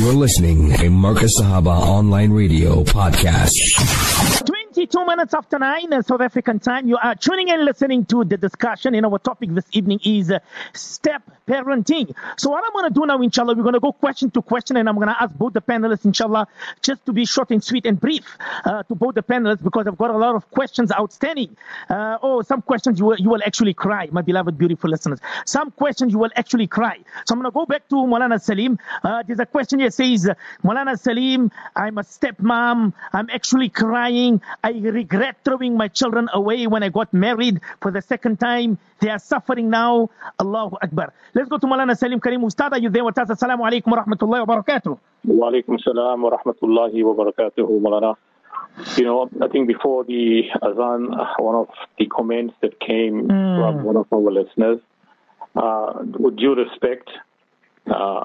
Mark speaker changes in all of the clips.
Speaker 1: You're listening to Marcus Sahaba Online Radio Podcast.
Speaker 2: 22 minutes after 9 uh, South African time. You are tuning in listening to the discussion. And our topic this evening is uh, step parenting. So, what I'm going to do now, inshallah, we're going to go question to question, and I'm going to ask both the panelists, inshallah, just to be short and sweet and brief uh, to both the panelists because I've got a lot of questions outstanding. Uh, oh, some questions you will, you will actually cry, my beloved, beautiful listeners. Some questions you will actually cry. So, I'm going to go back to Molana Salim. Uh, there's a question here says, Molana Salim, I'm a stepmom. I'm actually crying. I regret throwing my children away when I got married for the second time. They are suffering now. Allahu Akbar. Let's go to Malana Salim Karim. Ustad, are you there with us? Assalamu alaikum wa rahmatullahi wa barakatuh.
Speaker 3: Wa alaikum salam wa rahmatullahi wa barakatuh, Malana. You know, I think before the Azan, one of the comments that came mm. from one of our listeners, uh, with due respect, uh,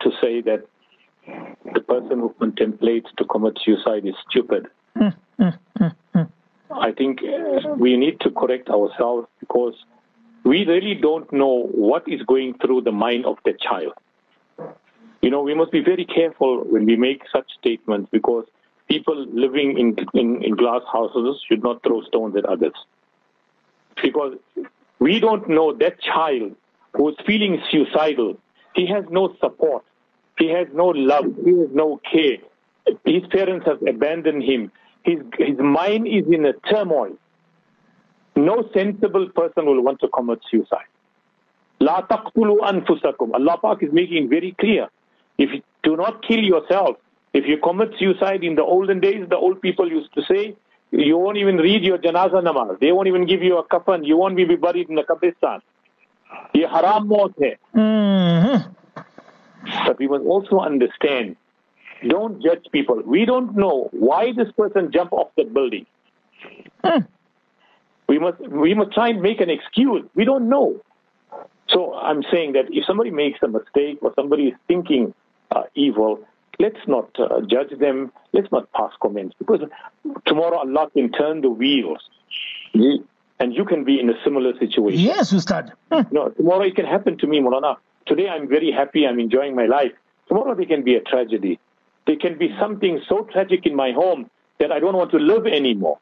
Speaker 3: to say that the person who contemplates to commit suicide is stupid. I think uh, we need to correct ourselves because we really don't know what is going through the mind of the child. You know, we must be very careful when we make such statements because people living in, in, in glass houses should not throw stones at others. Because we don't know that child who is feeling suicidal, he has no support, he has no love, he has no care. His parents have abandoned him. His, his mind is in a turmoil. No sensible person will want to commit suicide. La taqtulu anfusakum. Allah Pak is making very clear. If you do not kill yourself, if you commit suicide in the olden days, the old people used to say, you won't even read your janaza namaz. They won't even give you a kafan. You won't be buried in the kabristan. ये haram maut hai. Mm-hmm. But we must also understand don't judge people. We don't know why this person jumped off the building. Mm. We must we must try and make an excuse. We don't know. So I'm saying that if somebody makes a mistake or somebody is thinking uh, evil, let's not uh, judge them. Let's not pass comments because tomorrow Allah can turn the wheels. And you can be in a similar situation.
Speaker 2: Yes, Ustad.
Speaker 3: Hmm. No, tomorrow it can happen to me, Mulana. Today I'm very happy. I'm enjoying my life. Tomorrow there can be a tragedy. There can be something so tragic in my home that I don't want to live anymore.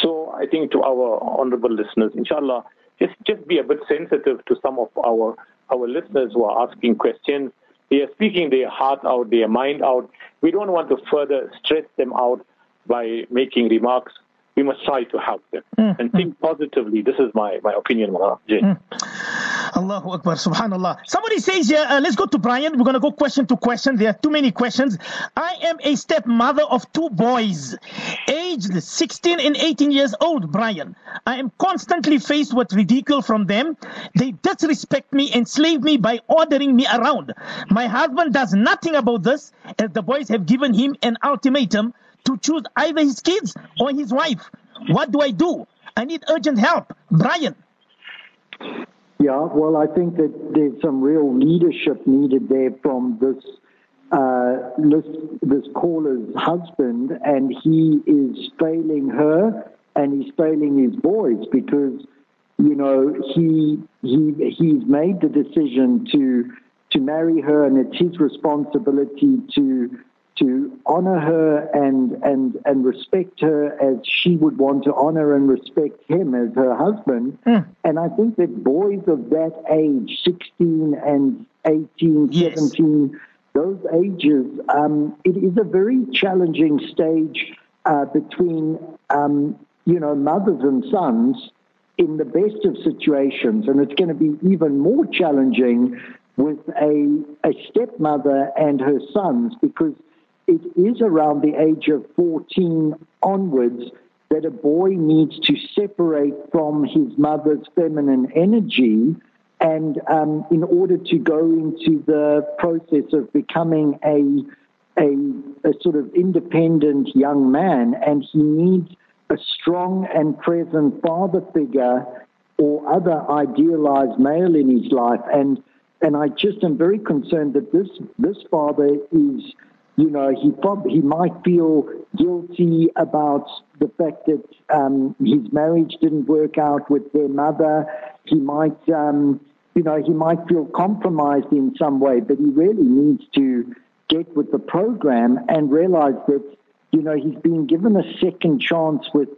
Speaker 3: So I think to our honorable listeners, inshallah, just, just be a bit sensitive to some of our, our listeners who are asking questions. They are speaking their heart out, their mind out. We don't want to further stress them out by making remarks. We must try to help them mm. and think positively. This is my, my opinion, Mm.
Speaker 2: Allahu Akbar, subhanallah. Somebody says here, uh, let's go to Brian. We're going to go question to question. There are too many questions. I am a stepmother of two boys, aged 16 and 18 years old, Brian. I am constantly faced with ridicule from them. They disrespect me and slave me by ordering me around. My husband does nothing about this, as the boys have given him an ultimatum to choose either his kids or his wife. What do I do? I need urgent help. Brian.
Speaker 4: Yeah, well, I think that there's some real leadership needed there from this uh, this, this caller's husband, and he is failing her and he's failing his boys because you know he he he's made the decision to to marry her, and it's his responsibility to to honor her and, and, and respect her as she would want to honor and respect him as her husband. Mm. And I think that boys of that age, 16 and 18, yes. 17, those ages, um, it is a very challenging stage uh, between, um, you know, mothers and sons in the best of situations. And it's going to be even more challenging with a, a stepmother and her sons because it is around the age of 14 onwards that a boy needs to separate from his mother's feminine energy and um, in order to go into the process of becoming a, a, a sort of independent young man, and he needs a strong and present father figure or other idealized male in his life. And and I just am very concerned that this this father is you know, he probably, he might feel guilty about the fact that um, his marriage didn't work out with their mother. He might, um, you know, he might feel compromised in some way, but he really needs to get with the program and realize that, you know, he's been given a second chance with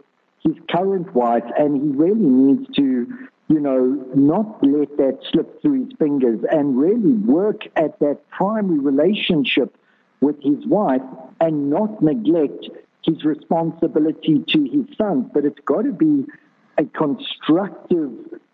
Speaker 4: his current wife and he really needs to, you know, not let that slip through his fingers and really work at that primary relationship with his wife and not neglect his responsibility to his sons. But it's got to be a constructive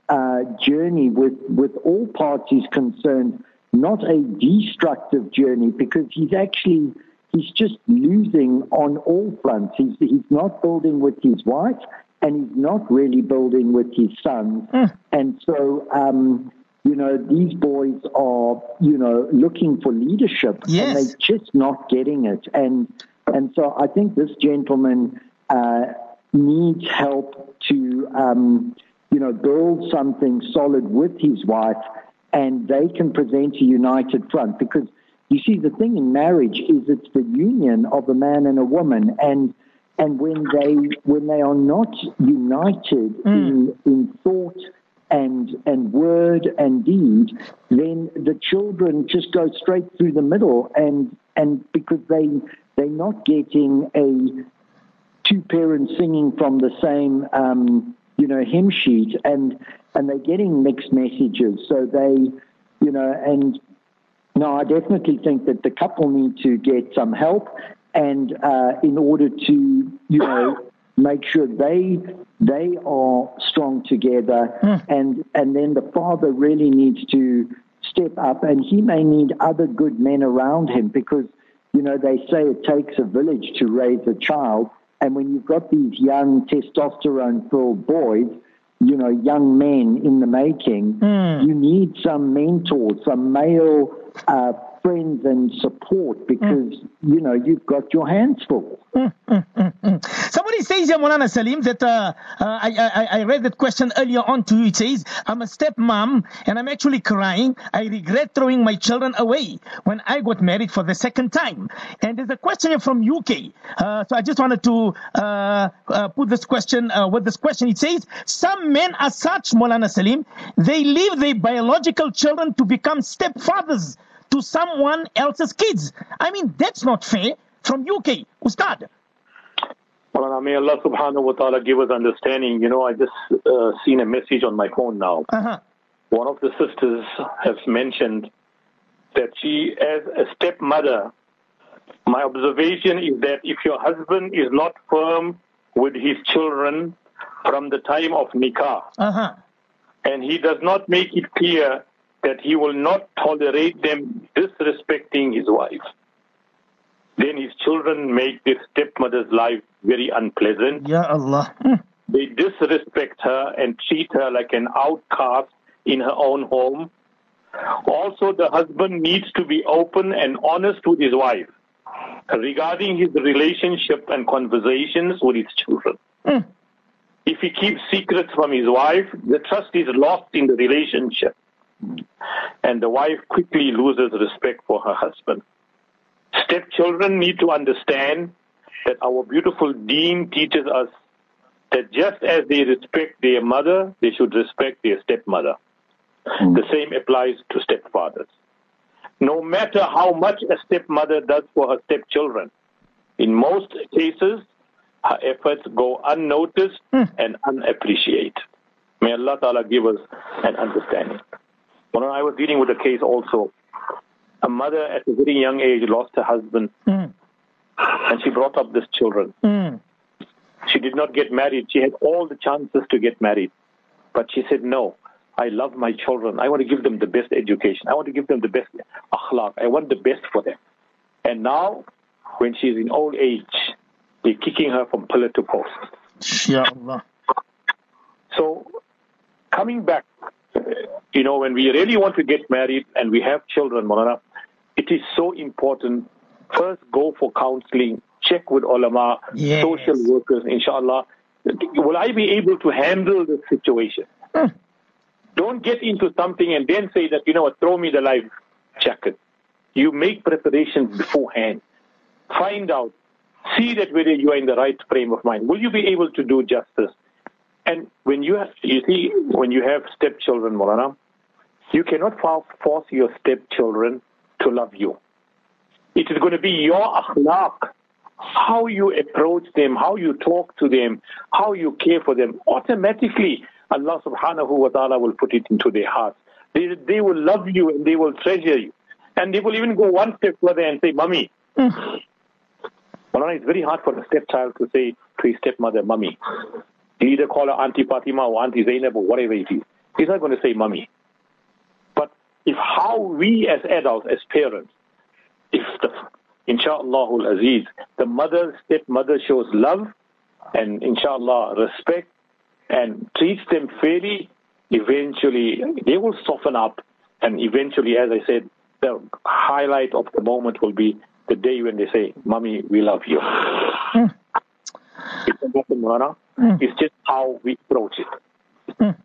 Speaker 4: uh, journey with, with all parties concerned, not a destructive journey, because he's actually he's just losing on all fronts. He's he's not building with his wife, and he's not really building with his sons. Mm. And so, um, you know, these boys are you know looking for leadership,
Speaker 2: yes.
Speaker 4: and they're just not getting it. And and so, I think this gentleman uh, needs help to. Um, you know, build something solid with his wife and they can present a united front because you see the thing in marriage is it's the union of a man and a woman and and when they when they are not united mm. in in thought and and word and deed then the children just go straight through the middle and and because they they're not getting a two parents singing from the same um, you know, hymn sheet and, and they're getting mixed messages. So they, you know, and no, I definitely think that the couple need to get some help and uh, in order to, you know, make sure they they are strong together mm. and and then the father really needs to step up and he may need other good men around him because you know they say it takes a village to raise a child and when you've got these young testosterone filled boys, you know, young men in the making, mm. you need some mentors, some male uh, friends and support because, mm. you know, you've got your hands full.
Speaker 2: Mm, mm. Somebody says here, Molana Salim, that uh, uh, I, I, I, read that question earlier on to you. It says, I'm a stepmom and I'm actually crying. I regret throwing my children away when I got married for the second time. And there's a question from UK. Uh, so I just wanted to uh, uh, put this question uh, with this question. It says, Some men are such, Molana Salim, they leave their biological children to become stepfathers to someone else's kids. I mean, that's not fair from UK. Ustad.
Speaker 3: Well, may Allah subhanahu wa ta'ala give us understanding. You know, I just uh, seen a message on my phone now.
Speaker 2: Uh-huh.
Speaker 3: One of the sisters has mentioned that she, as a stepmother, my observation is that if your husband is not firm with his children from the time of nikah,
Speaker 2: uh-huh.
Speaker 3: and he does not make it clear that he will not tolerate them disrespecting his wife, then his children make their stepmother's life very unpleasant.
Speaker 2: Ya Allah.
Speaker 3: They disrespect her and treat her like an outcast in her own home. Also, the husband needs to be open and honest with his wife regarding his relationship and conversations with his children.
Speaker 2: Mm.
Speaker 3: If he keeps secrets from his wife, the trust is lost in the relationship. And the wife quickly loses respect for her husband. Stepchildren need to understand that our beautiful deen teaches us that just as they respect their mother, they should respect their stepmother. Mm. The same applies to stepfathers. No matter how much a stepmother does for her stepchildren, in most cases, her efforts go unnoticed mm. and unappreciated. May Allah Ta'ala give us an understanding. When I was dealing with a case also, a mother at a very young age lost her husband,
Speaker 2: mm.
Speaker 3: and she brought up these children.
Speaker 2: Mm.
Speaker 3: She did not get married. She had all the chances to get married, but she said, "No, I love my children. I want to give them the best education. I want to give them the best akhlaq. I want the best for them." And now, when she's in old age, they're kicking her from pillar to post.
Speaker 2: Ya Allah.
Speaker 3: So, coming back you know, when we really want to get married and we have children, Molana, it is so important. First, go for counseling, check with ulama,
Speaker 2: yes.
Speaker 3: social workers, inshallah. Will I be able to handle the situation?
Speaker 2: Mm.
Speaker 3: Don't get into something and then say that, you know what, throw me the life jacket. You make preparations beforehand. Find out. See that whether you are in the right frame of mind. Will you be able to do justice? And when you have, you see, when you have stepchildren, Molana, you cannot force your stepchildren to love you. It is going to be your akhlaq, how you approach them, how you talk to them, how you care for them. Automatically, Allah subhanahu wa ta'ala will put it into their hearts. They, they will love you and they will treasure you. And they will even go one step further and say, Mummy. Mm. it's very hard for a stepchild to say to his stepmother, Mummy. You either call her Auntie Fatima or Auntie Zainab or whatever it is. He's not going to say Mummy. But if how we as adults, as parents, if the, inshallah aziz, the mother, stepmother shows love and inshallah respect and treats them fairly, eventually they will soften up and eventually, as I said, the highlight of the moment will be the day when they say, Mommy, we love you. Mm. It's mm. It's just how we approach it.
Speaker 2: Mm.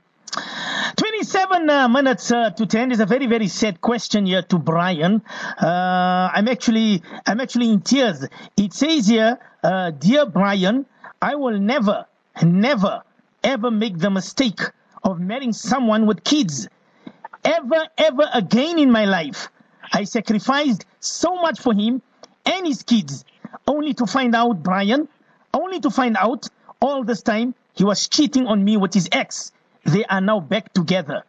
Speaker 2: 27 uh, minutes uh, to 10 is a very very sad question here to Brian. Uh, I'm actually I'm actually in tears. It says here, uh, dear Brian, I will never never ever make the mistake of marrying someone with kids. Ever ever again in my life. I sacrificed so much for him and his kids only to find out Brian, only to find out all this time he was cheating on me with his ex they are now back together.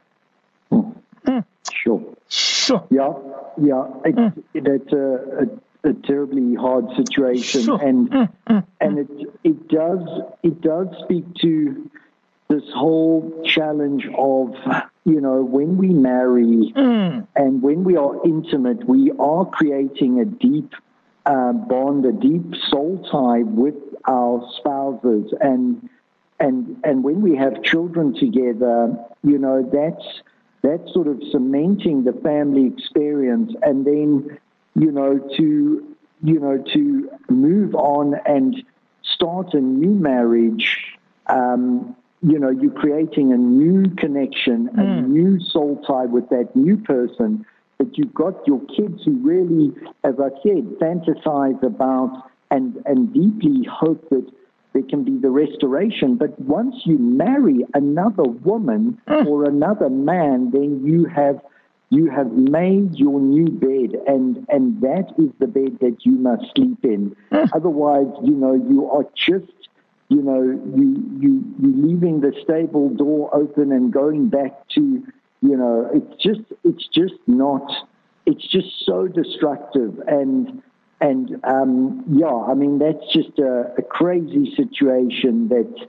Speaker 4: Mm. Mm. Sure.
Speaker 2: Sure.
Speaker 4: Yeah, yeah. It, mm. It's a, a, a, terribly hard situation,
Speaker 2: sure.
Speaker 4: and
Speaker 2: mm, mm,
Speaker 4: and it it does it does speak to this whole challenge of you know when we marry and when we are intimate, we are creating a deep uh, bond, a deep soul tie with our spouses, and and and when we have children together, you know, that's that's sort of cementing the family experience, and then you know to you know to move on and start a new marriage. Um, you know, you're creating a new connection, mm. a new soul tie with that new person. But you've got your kids who really, as I said, fantasize about and and deeply hope that there can be the restoration. But once you marry another woman mm. or another man, then you have you have made your new bed, and and that is the bed that you must sleep in. Mm. Otherwise, you know, you are just you know you you you leaving the stable door open and going back to you know it's just it's just not it's just so destructive and and um, yeah, I mean that's just a, a, crazy situation that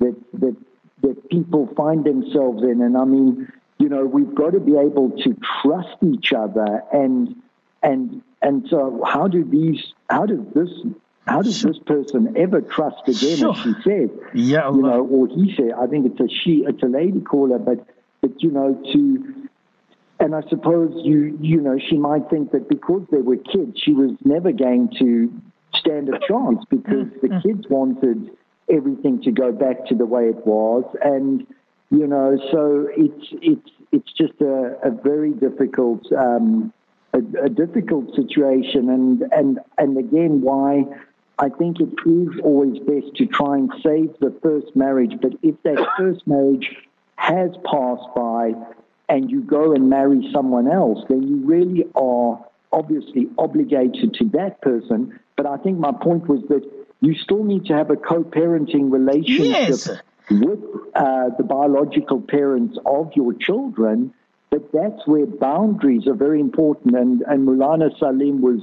Speaker 4: that that that people find themselves in. And I mean, you know, we've got to be able to trust each other. And and and so, how do these? How does this? How does this person ever trust again? Sure. As she said,
Speaker 2: yeah,
Speaker 4: you know, or he said. I think it's a she. It's a lady caller, but but you know to and I suppose you, you know, she might think that because they were kids, she was never going to stand a chance because the mm-hmm. kids wanted everything to go back to the way it was, and you know, so it's it's it's just a, a very difficult um, a, a difficult situation, and and and again, why I think it is always best to try and save the first marriage, but if that first marriage has passed by and you go and marry someone else, then you really are obviously obligated to that person. But I think my point was that you still need to have a co-parenting relationship
Speaker 2: yes.
Speaker 4: with uh, the biological parents of your children. But that's where boundaries are very important. And, and Mulana Salim was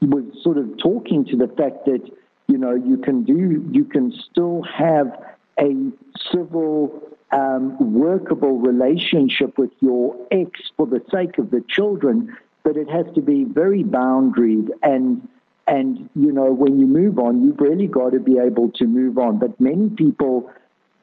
Speaker 4: was sort of talking to the fact that you know you can do you can still have a civil um, workable relationship with your ex for the sake of the children, but it has to be very boundaried and and you know when you move on, you've really got to be able to move on. But many people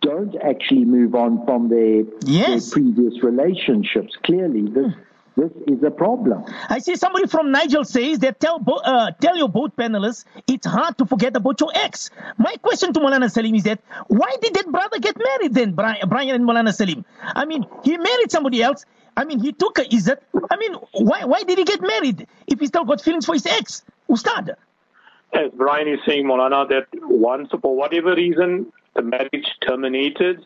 Speaker 4: don't actually move on from their,
Speaker 2: yes.
Speaker 4: their previous relationships. Clearly, this this is a problem.
Speaker 2: I see somebody from Nigel says that tell bo- uh, tell your both panelists it's hard to forget about your ex. My question to Molana Salim is that why did that brother get married then, Brian, Brian and Molana Salim? I mean, he married somebody else. I mean, he took a Izzat. I mean, why why did he get married if he still got feelings for his ex? Ustad.
Speaker 3: As Brian is saying, Molana, that once, for whatever reason, the marriage terminated,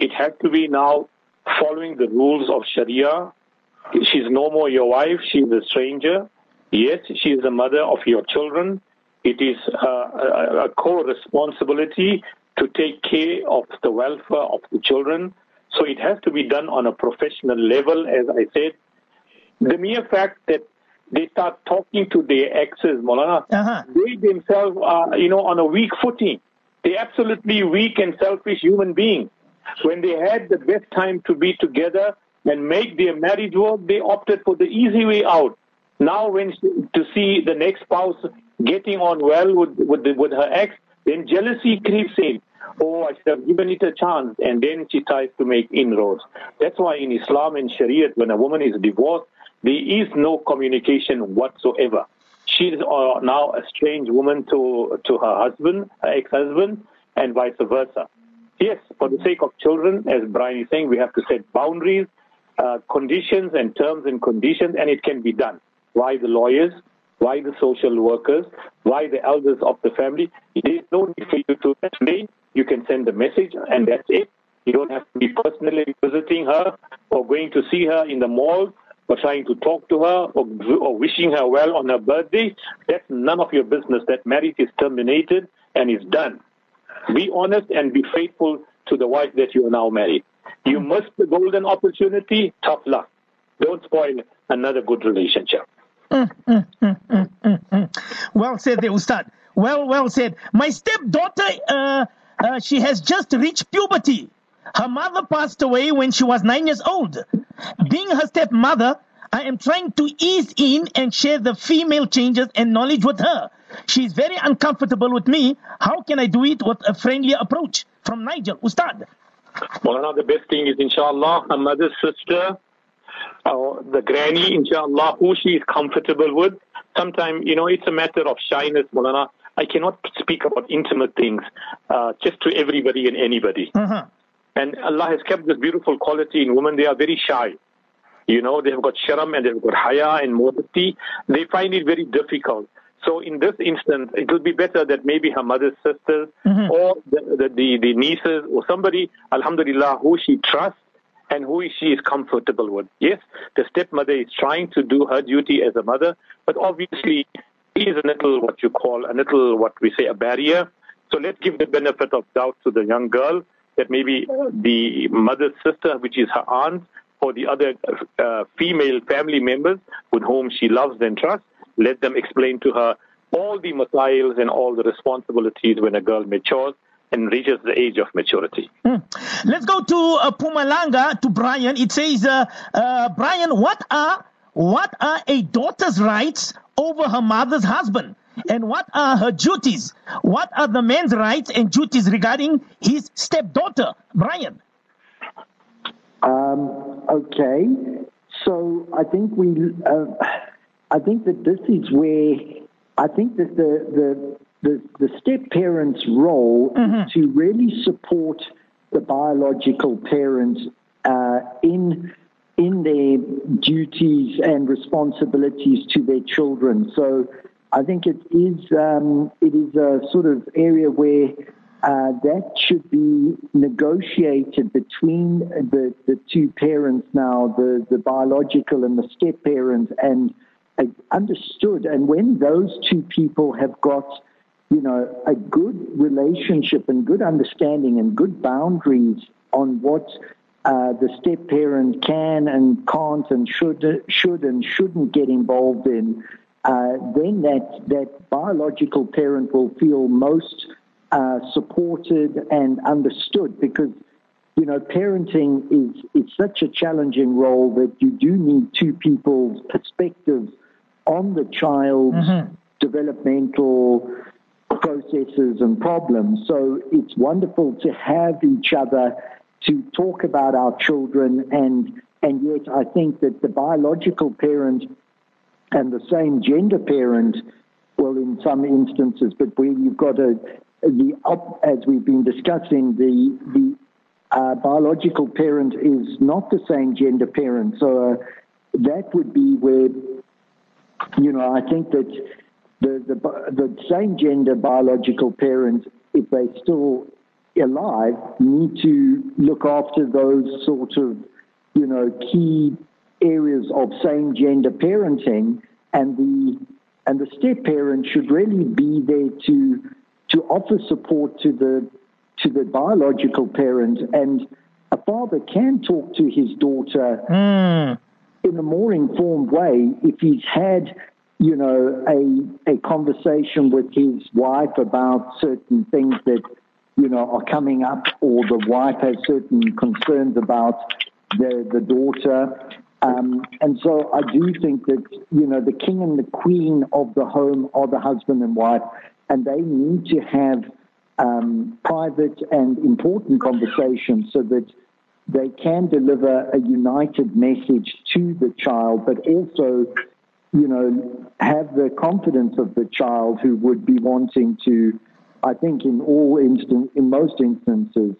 Speaker 3: it had to be now following the rules of Sharia She's no more your wife. She's a stranger. Yes, she is the mother of your children. It is uh, a, a core responsibility to take care of the welfare of the children. So it has to be done on a professional level, as I said. The mere fact that they start talking to their exes, Molana,
Speaker 2: Uh-huh.
Speaker 3: they themselves are, you know, on a weak footing. They're absolutely weak and selfish human beings. When they had the best time to be together and make their marriage work, they opted for the easy way out. Now, when to see the next spouse getting on well with with, the, with her ex, then jealousy creeps in. Oh, I should have given it a chance, and then she tries to make inroads. That's why in Islam and Sharia, when a woman is divorced, there is no communication whatsoever. She is uh, now a strange woman to to her husband, her ex-husband, and vice versa. Yes, for the sake of children, as Brian is saying, we have to set boundaries, uh, conditions, and terms and conditions, and it can be done. Why the lawyers? Why the social workers? Why the elders of the family? There is no need for you to explain. You can send a message, and that's it. You don't have to be personally visiting her or going to see her in the mall or trying to talk to her or, or wishing her well on her birthday. That's none of your business. That marriage is terminated and is done. Be honest and be faithful to the wife that you are now married. You missed the golden opportunity, tough luck. Don't spoil another good relationship.
Speaker 2: Mm, mm, mm, well said Ustad. Well, well said. My stepdaughter, uh, uh, she has just reached puberty. Her mother passed away when she was nine years old. Being her stepmother, I am trying to ease in and share the female changes and knowledge with her. She's very uncomfortable with me. How can I do it with a friendly approach? From Nigel, Ustad.
Speaker 3: Well, now the best thing is, inshallah, her mother's sister, or the granny, inshallah, who she is comfortable with. Sometimes, you know, it's a matter of shyness, Molana. I cannot speak about intimate things uh, just to everybody and anybody.
Speaker 2: Uh-huh.
Speaker 3: And Allah has kept this beautiful quality in women. They are very shy. You know, they've got sharam and they've got haya and modesty. They find it very difficult. So in this instance, it would be better that maybe her mother's sisters or the, the, the, the nieces or somebody, alhamdulillah, who she trusts and who she is comfortable with. Yes, the stepmother is trying to do her duty as a mother, but obviously is a little what you call a little what we say a barrier. So let's give the benefit of doubt to the young girl that maybe the mother's sister, which is her aunt, or the other uh, female family members with whom she loves and trusts, let them explain to her all the materials and all the responsibilities when a girl matures and reaches the age of maturity.
Speaker 2: Hmm. Let's go to uh, Mpumalanga to Brian. It says, uh, uh, Brian, what are what are a daughter's rights over her mother's husband, and what are her duties? What are the man's rights and duties regarding his stepdaughter, Brian?
Speaker 4: Um, okay, so I think we, uh, I think that this is where I think that the the the, the step parent's role is to really support the biological parents uh, in in their duties and responsibilities to their children. So I think it is um, it is a sort of area where uh, that should be negotiated between the, the two parents now, the, the biological and the step parent, and understood. And when those two people have got, you know, a good relationship and good understanding and good boundaries on what uh, the step parent can and can't and should should and shouldn't get involved in, uh, then that that biological parent will feel most uh, supported and understood because you know parenting is it's such a challenging role that you do need two people's perspectives on the child's developmental processes and problems. So it's wonderful to have each other to talk about our children and and yet I think that the biological parent and the same gender parent, well, in some instances, but where you've got a the up as we've been discussing, the the uh, biological parent is not the same gender parent, so uh, that would be where you know I think that the the the same gender biological parents, if they're still alive, need to look after those sort of you know key areas of same gender parenting and the and the step parent should really be there to to offer support to the to the biological parent and a father can talk to his daughter
Speaker 2: Mm.
Speaker 4: In a more informed way if he's had, you know, a a conversation with his wife about certain things that, you know, are coming up, or the wife has certain concerns about the the daughter. Um, and so I do think that, you know, the king and the queen of the home are the husband and wife, and they need to have um, private and important conversations so that they can deliver a united message to the child, but also, you know, have the confidence of the child who would be wanting to, I think, in all instant, in most instances,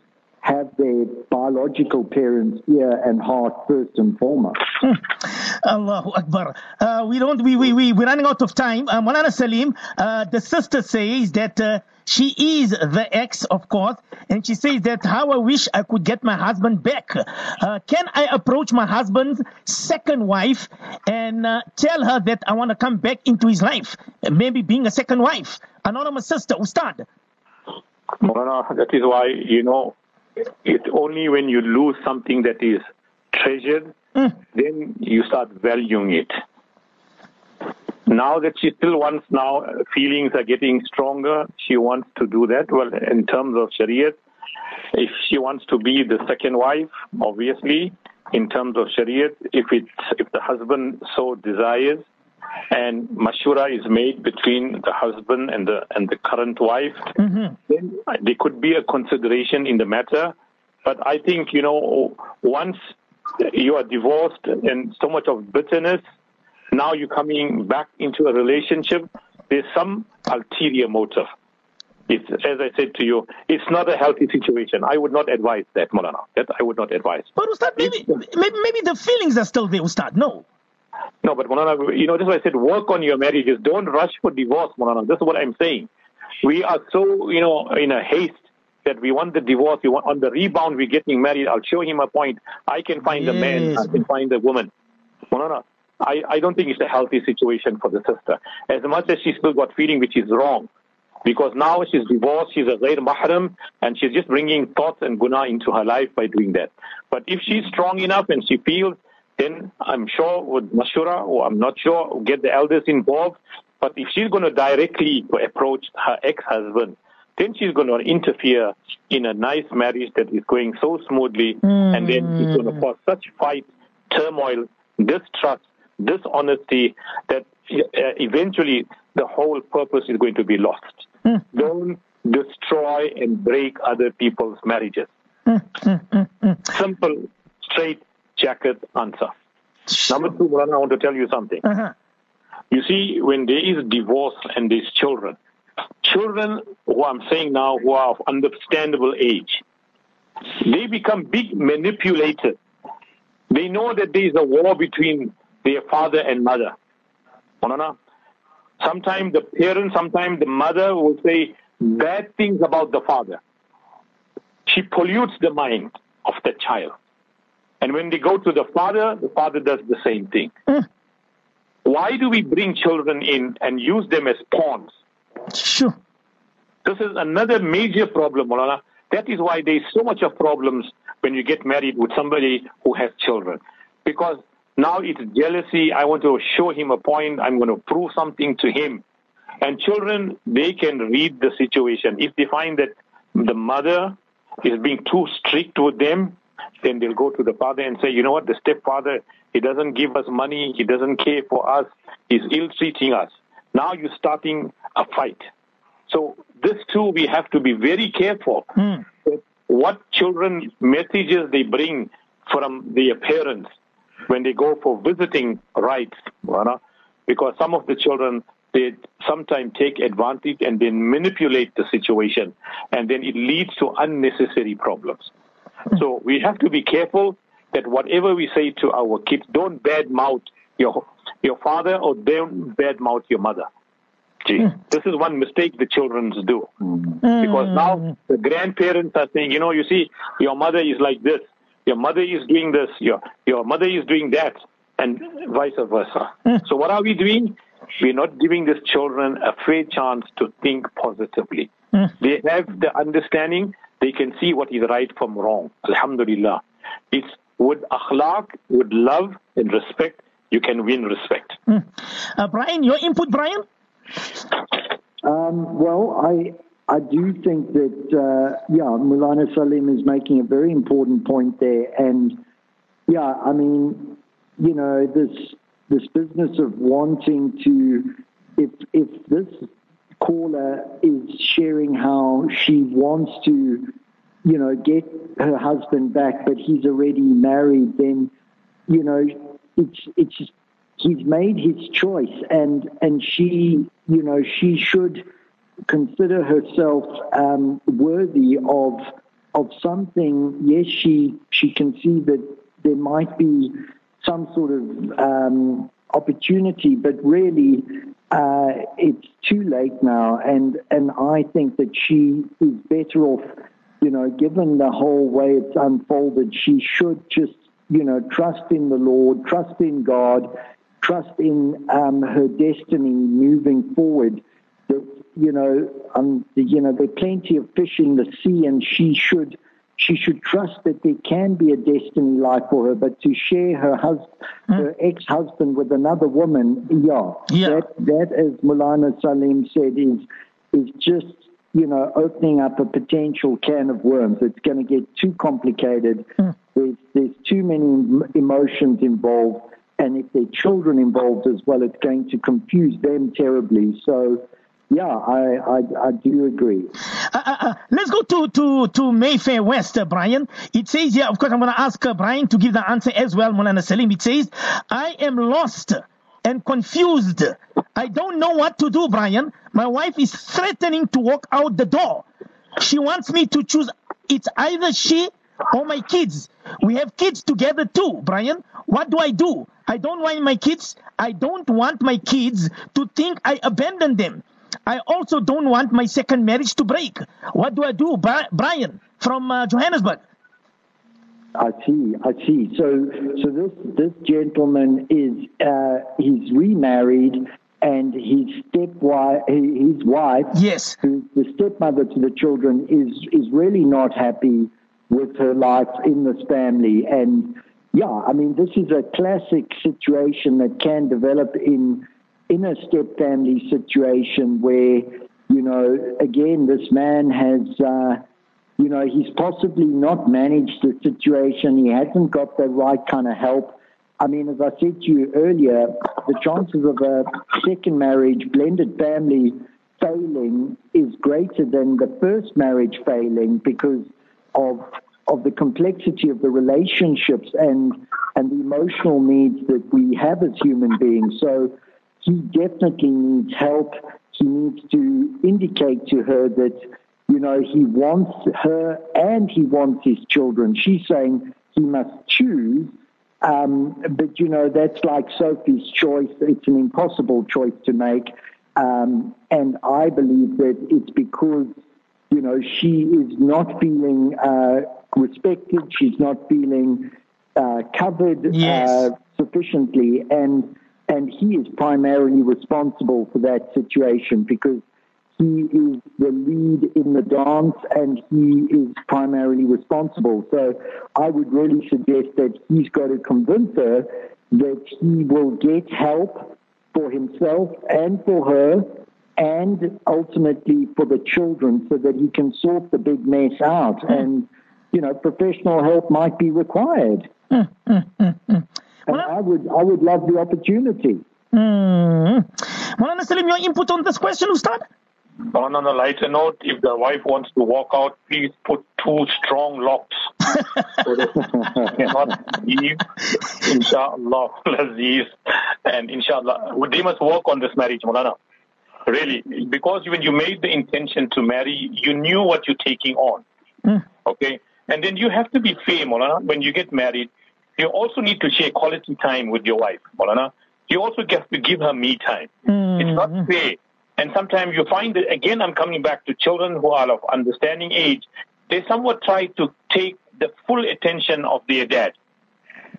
Speaker 4: have their biological parents' ear and heart first and foremost.
Speaker 2: Allahu Akbar. Uh, we don't, we, we, we, we're running out of time. Uh, Malana Salim, uh, the sister says that uh, she is the ex, of course, and she says that how I wish I could get my husband back. Uh, can I approach my husband's second wife and uh, tell her that I want to come back into his life? Maybe being a second wife. Anonymous sister, Ustad.
Speaker 3: Molana, that is why, you know, it's only when you lose something that is treasured, hmm. then you start valuing it. Now that she still wants now, feelings are getting stronger. She wants to do that. Well, in terms of Shariah, if she wants to be the second wife, obviously, in terms of Shariah, if it's, if the husband so desires, and mashura is made between the husband and the and the current wife, mm-hmm. then uh, there could be a consideration in the matter. But I think you know once you are divorced and so much of bitterness, now you're coming back into a relationship. There's some ulterior motive. It's, as I said to you, it's not a healthy situation. I would not advise that, Molana. That I would not advise.
Speaker 2: But Ustad, maybe, maybe, maybe the feelings are still there, Ustad. No.
Speaker 3: No, but Molana, you know, this is why I said work on your marriages. Don't rush for divorce, Molana. This is what I'm saying. We are so, you know, in a haste that we want the divorce. We want on the rebound. We're getting married. I'll show him a point. I can find a man. I can find a woman. Molana, I, I don't think it's a healthy situation for the sister. As much as she's still got feeling, which is wrong. Because now she's divorced, she's a ghair mahram, and she's just bringing thoughts and guna into her life by doing that. But if she's strong enough and she feels then I'm sure with Mashura, or I'm not sure, get the elders involved. But if she's going to directly approach her ex-husband, then she's going to interfere in a nice marriage that is going so smoothly, and then it's going to cause such fight, turmoil, distrust, dishonesty that uh, eventually the whole purpose is going to be lost. Hmm. Don't destroy and break other people's marriages. Hmm. Hmm. Simple, straight jacket answer. Number two, Mulana, I want to tell you something.
Speaker 2: Uh-huh.
Speaker 3: You see, when there is divorce and there's children, children who I'm saying now who are of understandable age, they become big manipulators. They know that there is a war between their father and mother. Mulana, sometimes the parent, sometimes the mother will say bad things about the father. She pollutes the mind of the child. And when they go to the father, the father does the same thing. Hmm. Why do we bring children in and use them as pawns?
Speaker 2: Sure.
Speaker 3: This is another major problem, Molana. That is why there's so much of problems when you get married with somebody who has children. Because now it's jealousy. I want to show him a point. I'm going to prove something to him. And children, they can read the situation. If they find that the mother is being too strict with them, then they'll go to the father and say, you know what, the stepfather, he doesn't give us money, he doesn't care for us, he's ill treating us. Now you're starting a fight. So this too, we have to be very careful. Hmm. that What children messages they bring from their parents when they go for visiting rights, you know, because some of the children they sometimes take advantage and then manipulate the situation, and then it leads to unnecessary problems. So we have to be careful that whatever we say to our kids, don't badmouth your your father or don't badmouth your mother. Gee, hmm. this is one mistake the children do. Hmm. Because now hmm. the grandparents are saying, you know, you see, your mother is like this, your mother is doing this, your your mother is doing that, and vice versa. So what are we doing? we're not giving these children a fair chance to think positively. They have the understanding, they can see what is right from wrong. Alhamdulillah. It's with akhlaq, with love and respect, you can win respect.
Speaker 2: Uh, Brian, your input, Brian?
Speaker 4: Um, well, I I do think that uh, yeah, Mulana Salim is making a very important point there, and yeah, I mean, you know, this this business of wanting to, if if this caller is sharing how she wants to, you know, get her husband back, but he's already married, then, you know, it's it's he's made his choice, and and she, you know, she should consider herself um, worthy of of something. Yes, she she can see that there might be some sort of um, opportunity, but really uh, it's too late now. And and I think that she is better off. You know, given the whole way it's unfolded, she should just you know trust in the Lord, trust in God, trust in um, her destiny moving forward. That you know, um, you know, there are plenty of fish in the sea, and she should she should trust that there can be a destiny life for her. But to share her hus- hmm? her ex husband with another woman, yeah,
Speaker 2: Yeah.
Speaker 4: that that as Mulana Salim said is is just you know opening up a potential can of worms. It's going to get too complicated. Hmm. There's there's too many emotions involved. And if there are children involved as well, it's going to confuse them terribly. So, yeah, I, I, I do agree.
Speaker 2: Uh, uh, uh, let's go to, to, to Mayfair West, uh, Brian. It says here, of course, I'm going to ask uh, Brian to give the answer as well, Mulana Salim. It says, I am lost and confused. I don't know what to do, Brian. My wife is threatening to walk out the door. She wants me to choose. It's either she or my kids. We have kids together too, Brian. What do I do? I don't want my kids. I don't want my kids to think I abandoned them. I also don't want my second marriage to break. What do I do, Brian from uh, Johannesburg?
Speaker 4: I see, I see. So, so this this gentleman is uh, he's remarried, and his stepwife, his wife,
Speaker 2: Yes.
Speaker 4: who's the stepmother to the children, is is really not happy with her life in this family. And yeah, I mean, this is a classic situation that can develop in in a step family situation where you know, again, this man has. Uh, you know, he's possibly not managed the situation. He hasn't got the right kind of help. I mean, as I said to you earlier, the chances of a second marriage, blended family failing is greater than the first marriage failing because of of the complexity of the relationships and and the emotional needs that we have as human beings. So he definitely needs help. He needs to indicate to her that you know, he wants her and he wants his children. She's saying he must choose. Um, but, you know, that's like Sophie's choice. It's an impossible choice to make. Um, and I believe that it's because, you know, she is not feeling uh, respected. She's not feeling uh, covered
Speaker 2: Yes.
Speaker 4: uh, sufficiently. And, and he is primarily responsible for that situation because he is the lead in the dance and he is primarily responsible. So I would really suggest that he's got to convince her that he will get help for himself and for her and ultimately for the children so that he can sort the big mess out. Hmm. And, you know, professional help might be required. Hmm, hmm, and I would, I would love the opportunity.
Speaker 2: Mm. Mulana Salim, your input on this question, Ustad?
Speaker 3: On, on a lighter note, if the wife wants to walk out, please put two strong locks so that cannot leave. Inshallah, Aziz. And inshallah, they must work on this marriage, Mulana. Really, because when you made the intention to marry, you knew what you're taking on. Okay? And then you have to be fair, Molana. When you get married, you also need to share quality time with your wife, Molana. You also have to give her me time. Mm-hmm. It's not fair. And sometimes you find that, again, I'm coming back to children who are of understanding age. They somewhat try to take the full attention of their dad.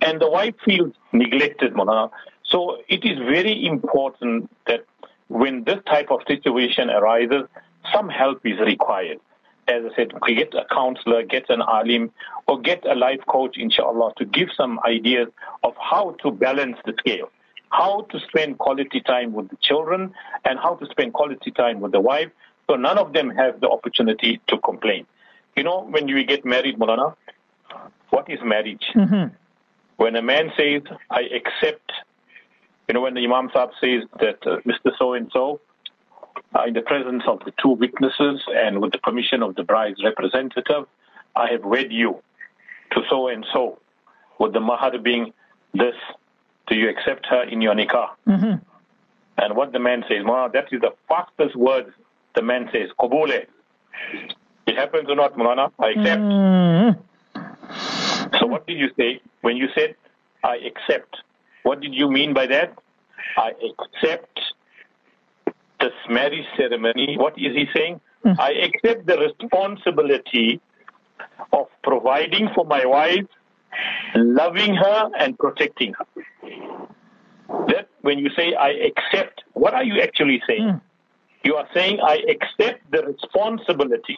Speaker 3: And the wife feels neglected, Molana. So it is very important that when this type of situation arises, some help is required. As I said, get a counselor, get an alim, or get a life coach, inshallah, to give some ideas of how to balance the scale, how to spend quality time with the children, and how to spend quality time with the wife, so none of them have the opportunity to complain. You know, when you get married, Molana, what is marriage?
Speaker 2: Mm-hmm.
Speaker 3: When a man says, I accept, you know, when the Imam Sahib says that uh, Mr. So and so, in the presence of the two witnesses and with the permission of the bride's representative, I have wed you to so and so, with the mahar being this. Do you accept her in your nikah?
Speaker 2: Mm-hmm.
Speaker 3: And what the man says, Ma, that is the fastest word the man says, Qabule. It happens or not, Molana? I accept.
Speaker 2: Mm-hmm.
Speaker 3: So what did you say? When you said, I accept, what did you mean by that? I accept this marriage ceremony. What is he saying?
Speaker 2: Mm.
Speaker 3: I accept the responsibility of providing for my wife, loving her, and protecting her. That when you say I accept, what are you actually saying?
Speaker 2: Mm.
Speaker 3: You are saying I accept the responsibility.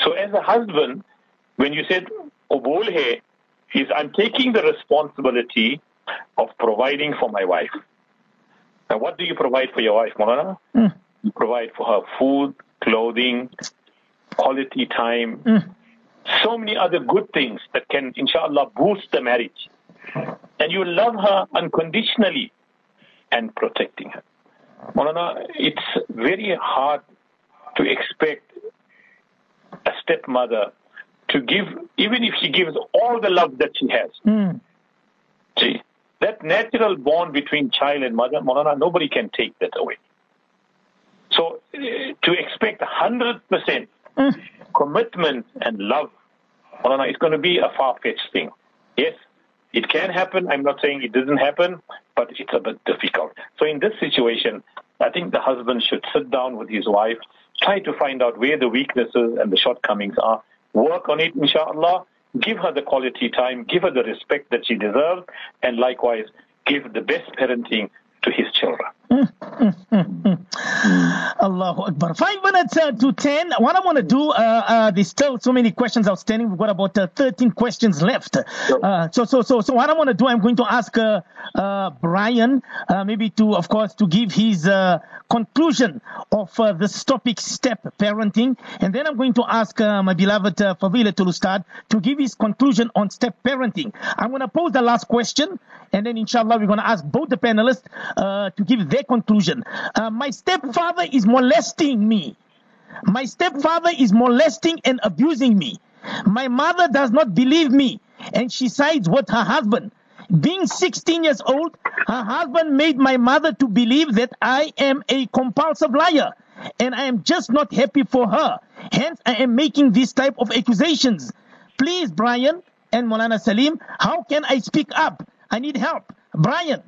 Speaker 3: So as a husband, when you said obol hai, is I'm taking the responsibility of providing for my wife. And what do you provide for your wife, Molana?
Speaker 2: Mm.
Speaker 3: You provide for her food, clothing, quality time,
Speaker 2: Mm.
Speaker 3: so many other good things that can, inshallah, boost the marriage. And you love her unconditionally and protecting her. Molana, it's very hard to expect a stepmother to give, even if she gives all the love that she has.
Speaker 2: Mm.
Speaker 3: That natural bond between child and mother, Molana, nobody can take that away. So uh, to expect 100%
Speaker 2: Mm.
Speaker 3: commitment and love, Molana, it's going to be a far-fetched thing. Yes, it can happen. I'm not saying it doesn't happen, but it's a bit difficult. So in this situation, I think the husband should sit down with his wife, try to find out where the weaknesses and the shortcomings are, work on it, inshallah, give her the quality time, give her the respect that she deserves, and likewise, give the best parenting to his children.
Speaker 2: Allahu Akbar. Five minutes uh, to ten. What I want to do, uh, uh, there's still so many questions outstanding. We've got about uh, 13 questions left. Uh, so, so, so, so what I want to do, I'm going to ask uh, uh, Brian, uh, maybe to, of course, to give his uh, conclusion of uh, this topic, step parenting, and then I'm going to ask uh, my beloved uh, Fadilatul Ustad to give his conclusion on step parenting. I'm going to pose the last question, and then inshallah we're going to ask both the panelists uh, to give their conclusion. Uh, my stepfather is molesting me. My stepfather is molesting and abusing me. My mother does not believe me, and she sides with her husband. Being 16 years old, her husband made my mother to believe that I am a compulsive liar, and I am just not happy for her. Hence, I am making this type of accusations. Please, Brian and Molana Salim, how can I speak up? I need help. Brian.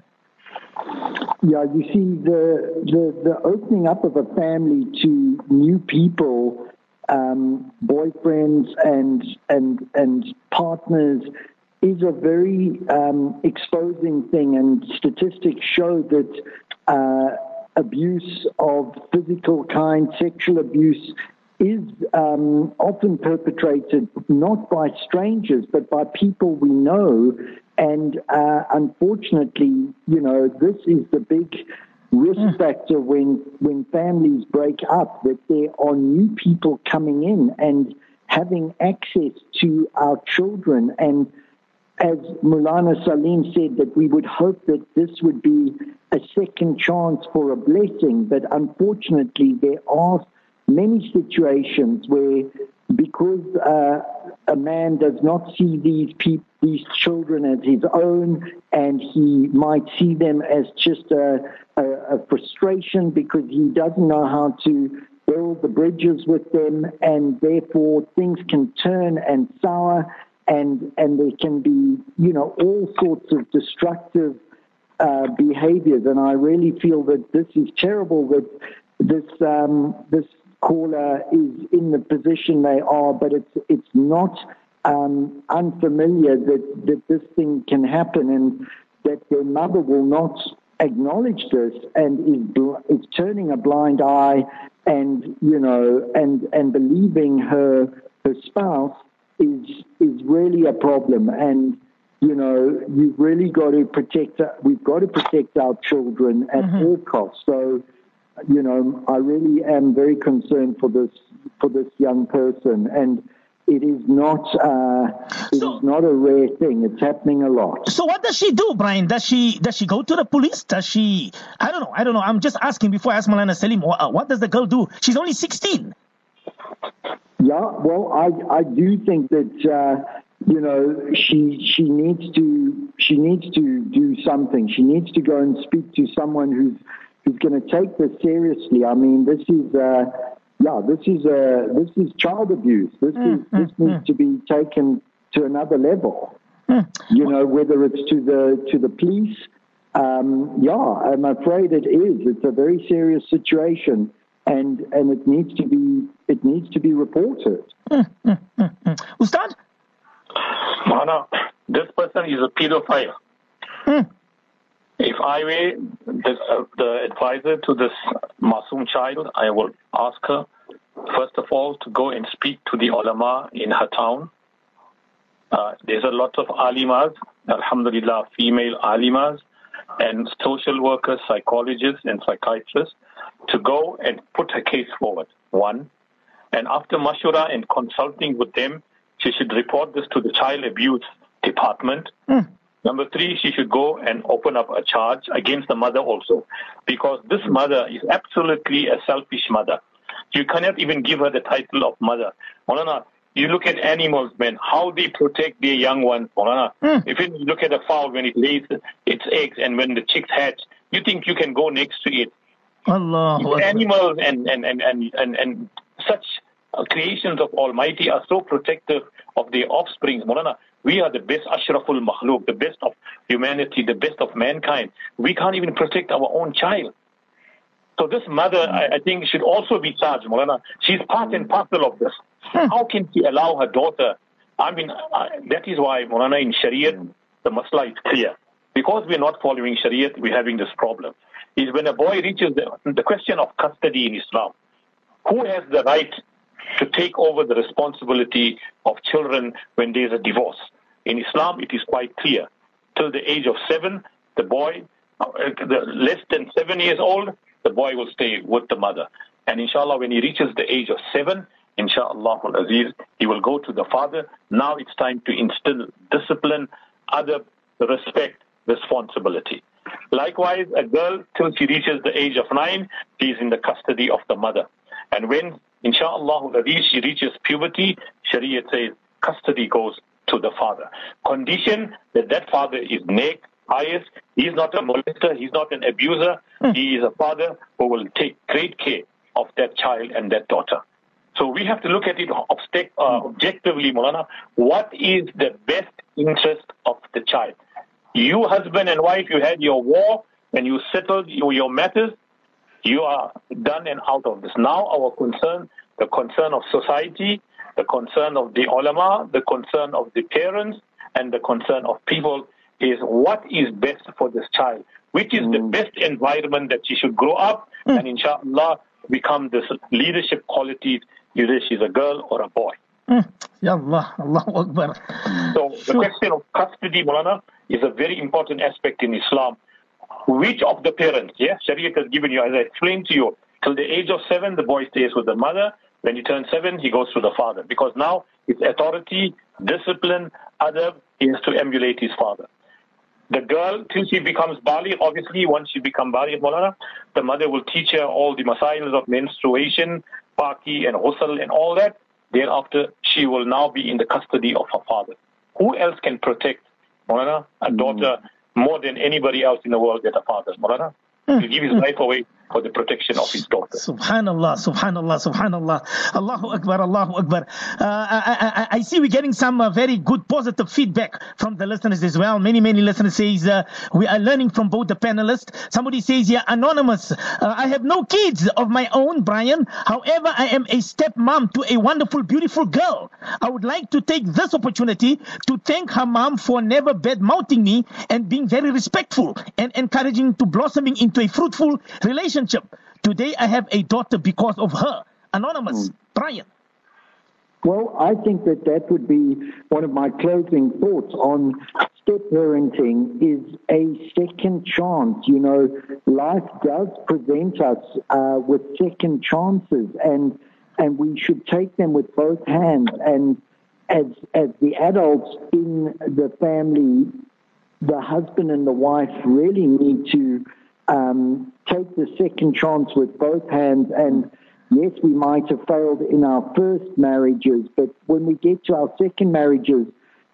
Speaker 4: Yeah, you see, the, the, the opening up of a family to new people, um, boyfriends and, and, and partners, is a very um, exposing thing, and statistics show that uh, abuse of physical kind, sexual abuse, is um, often perpetrated not by strangers, but by people we know. And uh, unfortunately, you know, this is the big risk factor when when families break up that there are new people coming in and having access to our children and as Molana Salim said, that we would hope that this would be a second chance for a blessing. But unfortunately, there are many situations where, because uh, a man does not see these peop- these children as his own, and he might see them as just a, a, a frustration because he doesn't know how to build the bridges with them, and therefore things can turn and sour and and there can be you know all sorts of destructive uh, behaviors, and I really feel that this is terrible. That this um, this caller is in the position they are, but it's it's not um, unfamiliar that that this thing can happen. And that their mother will not acknowledge this and is, bl- is turning a blind eye and, you know, and, and believing her, her spouse is, is really a problem. And, you know, you've really got to protect, we've got to protect our children at mm-hmm. all costs. So, you know, I really am very concerned for this, for this young person. And, it is not uh, it so, is not a rare thing. It's happening a lot.
Speaker 2: So what does she do, Brian? Does she does she go to the police? Does she? I don't know. I don't know. I'm just asking before I ask Molana Salim. Uh, what does the girl do? She's only 16.
Speaker 4: Yeah, well, I I do think that uh, you know she she needs to she needs to do something. She needs to go and speak to someone who's who's going to take this seriously. I mean, this is. Uh, yeah, this is uh, this is child abuse. This mm, is this mm, needs mm. to be taken to another level. Mm. You know, whether it's to the to the police. Um, yeah, I'm afraid it is. It's a very serious situation, and and it needs to be it needs to be reported.
Speaker 2: Mm, mm, Ustad,
Speaker 3: Mana, this person is a pedophile. If I were the, uh, the advisor to this Masoom child, I will ask her, first of all, to go and speak to the ulama in her town. Uh, there's a lot of alimas, alhamdulillah, female alimas, and social workers, psychologists, and psychiatrists to go and put her case forward. One. And after mashura and consulting with them, she should report this to the child abuse department. Mm. Number three, she should go and open up a charge against the mother also, because this mother is absolutely a selfish mother. You cannot even give her the title of mother. Molana, you look at animals, man, how they protect their young ones, Molana. Mm. If you look at a fowl when it lays its eggs and when the chicks hatch, you think you can go next to it.
Speaker 2: Allah.
Speaker 3: Animals and, and, and, and, and, and such Uh, creations of Almighty are so protective of their offspring. Molana, we are the best ashraful makhluk, the best of humanity, the best of mankind. We can't even protect our own child. So this mother, I, I think, should also be charged, Molana. She's part and parcel of this. Hmm. How can she allow her daughter? I mean, I, that is why, Molana, in Sharia, hmm. the masla is clear. Because we're not following Sharia, we're having this problem. Is when a boy reaches the, the question of custody in Islam, who has the right to take over the responsibility of children when there's a divorce? In Islam, it is quite clear. Till the age of seven, the boy, uh, less than seven years old, the boy will stay with the mother. And inshallah, when he reaches the age of seven, inshallah aziz, he will go to the father. Now it's time to instill discipline, other respect, responsibility. Likewise, a girl, till she reaches the age of nine, she is in the custody of the mother. And when, inshallah aziz, she reaches puberty, Sharia says custody goes to the father. Condition that that father is neck, pious, he's not a molester, he's not an abuser, mm. he is a father who will take great care of that child and that daughter. So we have to look at it obst- uh, objectively, Molana. What is the best interest of the child? You, husband and wife, you had your war and you settled your matters. You are done and out of this. Now our concern, the concern of society, the concern of the ulama, the concern of the parents, and the concern of people is what is best for this child, which is mm. the best environment that she should grow up mm. and inshallah become this leadership qualities, either she's a girl or a boy.
Speaker 2: Mm. Ya Allah, Allahu Akbar.
Speaker 3: So the question of custody, Molana, is a very important aspect in Islam. Which of the parents, yeah, Sharia has given you, as I explained to you, till the age of seven, the boy stays with the mother, when he turns seven, he goes to the father because now it's authority, discipline, adab, he has to emulate his father. The girl, till she becomes Bali, obviously, once she becomes Bali, Molana, the mother will teach her all the masails of menstruation, paki, and ghusl, and all that. Thereafter, she will now be in the custody of her father. Who else can protect Molana, a daughter, hmm. More than anybody else in the world than a father? Molana, mm. he'll give his life away for the protection of his daughter.
Speaker 2: Subhanallah, Subhanallah, Subhanallah. Allahu Akbar, Allahu Akbar. Uh, I, I, I, see we're getting some uh, very good positive feedback from the listeners as well. Many, many listeners says uh, we are learning from both the panelists. Somebody says here, anonymous. Uh, I have no kids of my own, Brian. However, I am a stepmom to a wonderful, beautiful girl. I would like to take this opportunity to thank her mom for never bad mouthing me and being very respectful and encouraging to blossoming into a fruitful relationship relationship. Today I have a daughter because of her. Anonymous, mm. Brian.
Speaker 4: Well, I think that that would be one of my closing thoughts on step parenting is a second chance. You know, life does present us uh, with second chances, and and we should take them with both hands. And as as the adults in the family, the husband and the wife really need to um, take the second chance with both hands. And yes, we might have failed in our first marriages, but when we get to our second marriages,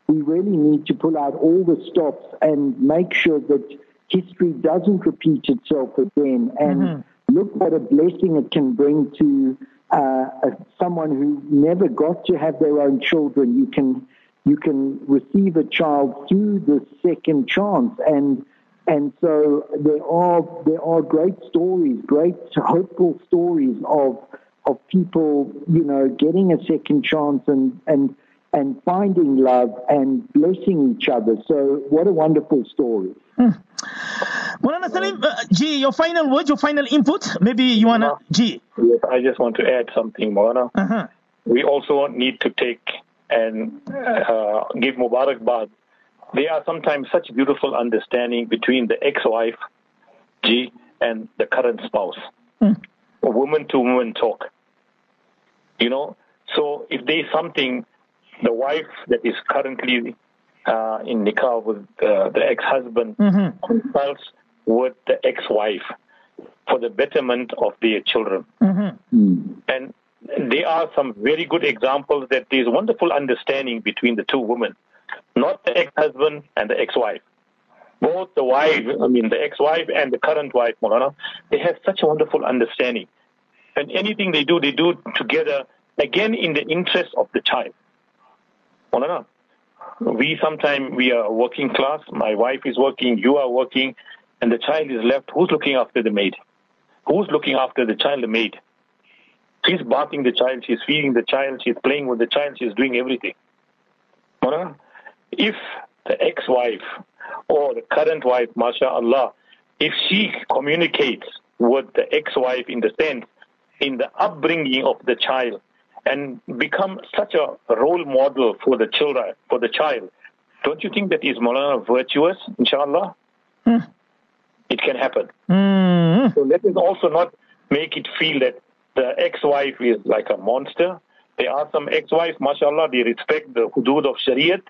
Speaker 4: we really need to pull out all the stops and make sure that history doesn't repeat itself again. And mm-hmm. look what a blessing it can bring to uh, someone who never got to have their own children. You can you can receive a child through the second chance and and so there are there are great stories, great hopeful stories of of people, you know, getting a second chance and and and finding love and blessing each other. So what a wonderful story. Hmm.
Speaker 2: Molana Salim, uh, G, your final words, your final input. Maybe you wanna G.
Speaker 3: Yes, I just want to add something, Molana. Uh-huh. We also need to take and uh, give Mubarak there are sometimes such beautiful understanding between the ex-wife, G, and the current spouse. Mm. Woman to woman talk. You know, so if there is something, the wife that is currently uh, in nikah with uh, the ex-husband mm-hmm. consults with the ex-wife for the betterment of their children. Mm-hmm. And there are some very good examples that there is wonderful understanding between the two women not the ex-husband and the ex-wife. Both the wife, I mean the ex-wife and the current wife, Molana, they have such a wonderful understanding. And anything they do, they do together, again in the interest of the child. Molana, we sometimes, we are working class, my wife is working, you are working, and the child is left. Who's looking after the maid? Who's looking after the child, the maid? She's bathing the child, she's feeding the child, she's playing with the child, she's doing everything. Molana, if the ex-wife or the current wife, mashallah, if she communicates with the ex-wife in the sense, in the upbringing of the child, and become such a role model for the children, for the child, don't you think that is Molana virtuous, inshallah? Hmm. It can happen. Mm. So let us also not make it feel that the ex-wife is like a monster. There are some ex-wives, mashallah, they respect the hudud of Shariat,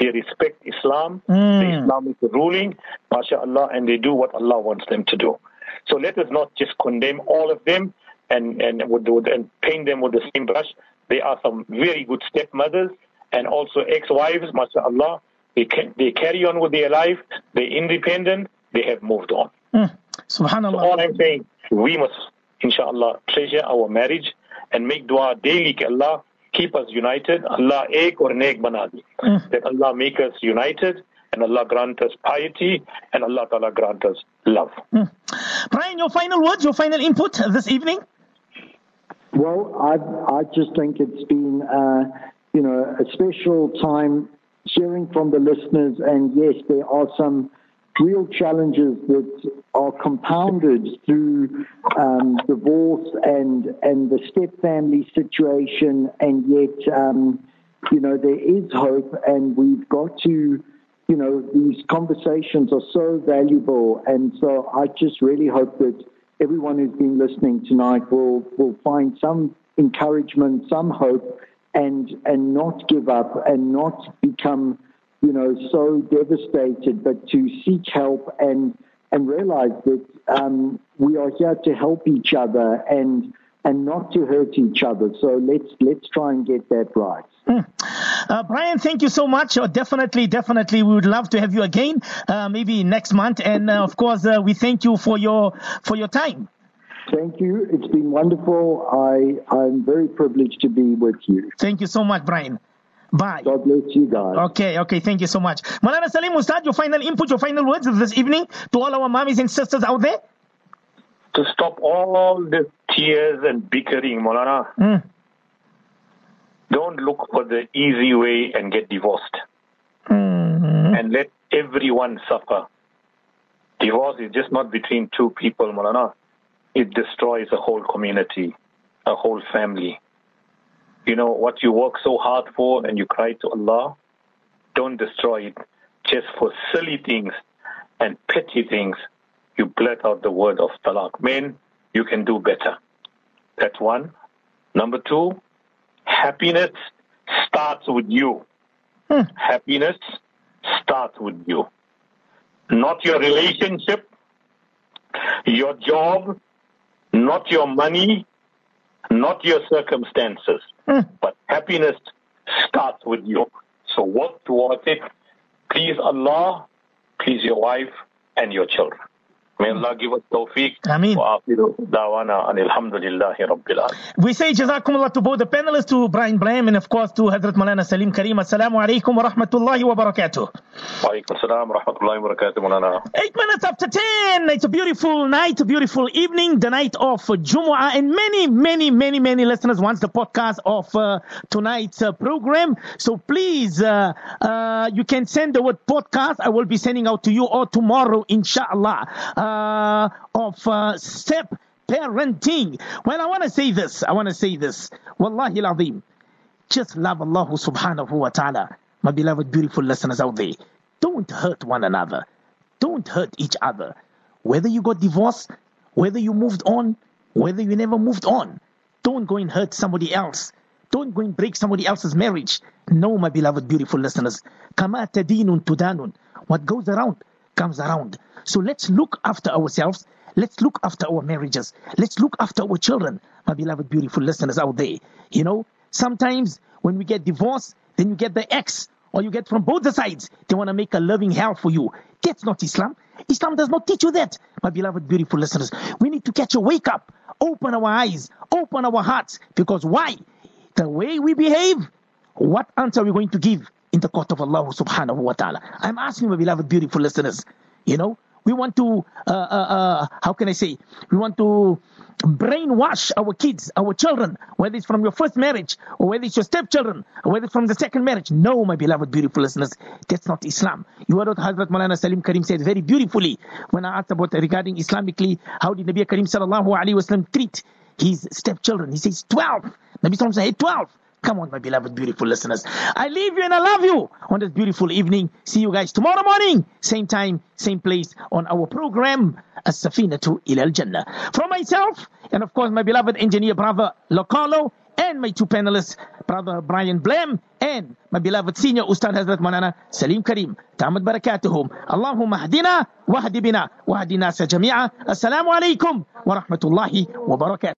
Speaker 3: they respect Islam, mm. the Islamic ruling, mashallah, and they do what Allah wants them to do. So let us not just condemn all of them and, and, and paint them with the same brush. There are some very good stepmothers and also ex-wives, mashallah. They, can, they carry on with their life. They're independent. They have moved on. Mm.
Speaker 2: Subhanallah. So
Speaker 3: all I'm saying, we must, inshallah, treasure our marriage and make dua daily. Allah keep us united. Allah ek or nek bana mm. That Allah make us united and Allah grant us piety and Allah Ta'ala grant us love. Mm.
Speaker 2: Brian, your final words, your final input this evening?
Speaker 4: Well, I, I just think it's been, uh, you know, a special time hearing from the listeners. And yes, there are some real challenges that are compounded through um, divorce and and the step family situation, and yet um, you know there is hope, and we've got to. You know, these conversations are so valuable, and so I just really hope that everyone who's been listening tonight will will find some encouragement, some hope, and and not give up and not become you know, so devastated, but to seek help and and realize that um, we are here to help each other and and not to hurt each other. So let's let's try and get that right. Mm.
Speaker 2: Uh, Brian, thank you so much. Uh, definitely, definitely, we would love to have you again, uh, maybe next month. And uh, of course, uh, we thank you for your for your time.
Speaker 4: Thank you. It's been wonderful. I, I'm very privileged to be with you.
Speaker 2: Thank you so much, Brian. Bye.
Speaker 4: God bless you guys.
Speaker 2: Okay, okay, thank you so much. Molana Salim Ustad, your final input, your final words this evening to all our mommies and sisters out there?
Speaker 3: To stop all the tears and bickering, Molana.
Speaker 2: Mm.
Speaker 3: don't look for the easy way and get divorced.
Speaker 2: Mm.
Speaker 3: and let everyone suffer. Divorce is just not between two people, Molana. It destroys a whole community, a whole family. You know, what you work so hard for and you cry to Allah, don't destroy it just for silly things and petty things. You blurt out the word of talaq. Men, you can do better. That's one. Number two, happiness starts with you. Hmm. Happiness starts with you. Not your relationship, your job, not your money, not your circumstances. Hmm. But happiness starts with you. So work towards it. Please Allah, please your wife and your children. May Allah give us tawfiq.
Speaker 2: We say jazakumullah to both the panelists, to Brian Blem, and of course to Hazrat Molana Salim Karim. Assalamu alaikum wa rahmatullahi wa barakatuh.
Speaker 3: Wa salam rahmatullahi barakatuh, Molana.
Speaker 2: Eight minutes after ten. It's a beautiful night, a beautiful evening, the night of Jumu'ah, and many, many, many, many listeners wants the podcast of uh, tonight's uh, program. So please, uh, uh, you can send the word podcast. I will be sending out to you all tomorrow, inshallah. Uh, uh, of uh, step parenting. Well, I want to say this. I want to say this. Wallahi al-azim. Just love Allah subhanahu wa ta'ala. My beloved, beautiful listeners out there. Don't hurt one another. Don't hurt each other. Whether you got divorced, whether you moved on, whether you never moved on, don't go and hurt somebody else. Don't go and break somebody else's marriage. No, my beloved, beautiful listeners. What goes around comes around. So let's look after ourselves. Let's look after our marriages. Let's look after our children, my beloved, beautiful listeners out there. You know, sometimes when we get divorced, then you get the ex, or you get from both the sides. They want to make a loving hell for you. That's not Islam. Islam does not teach you that, my beloved, beautiful listeners. We need to catch a wake up, open our eyes, open our hearts, because why? The way we behave, what answer are we going to give in the court of Allah subhanahu wa ta'ala? I'm asking my beloved, beautiful listeners, you know, we want to, uh, uh, uh, how can I say, we want to brainwash our kids, our children, whether it's from your first marriage or whether it's your stepchildren or whether it's from the second marriage. No, my beloved, beautiful listeners, that's not Islam. You heard what Hazrat Molana Salim Karim said very beautifully when I asked about regarding Islamically, how did Nabi Karim sallallahu alayhi wasallam treat his stepchildren? He says 12. Nabi Sallam said 12. Come on, my beloved, beautiful listeners. I leave you and I love you on this beautiful evening. See you guys tomorrow morning, same time, same place on our program, As-Safinatu ila al-Jannah. From myself, and of course my beloved engineer brother Localo, and my two panelists, brother Brian Blem, and my beloved senior Ustad Hazrat Molana Salim Karim. Tamad barakatuhum. Allahumma hdina, wahdi bina, wahdi nasa jami'a. Assalamu alaikum wa rahmatullahi wa barakatuh.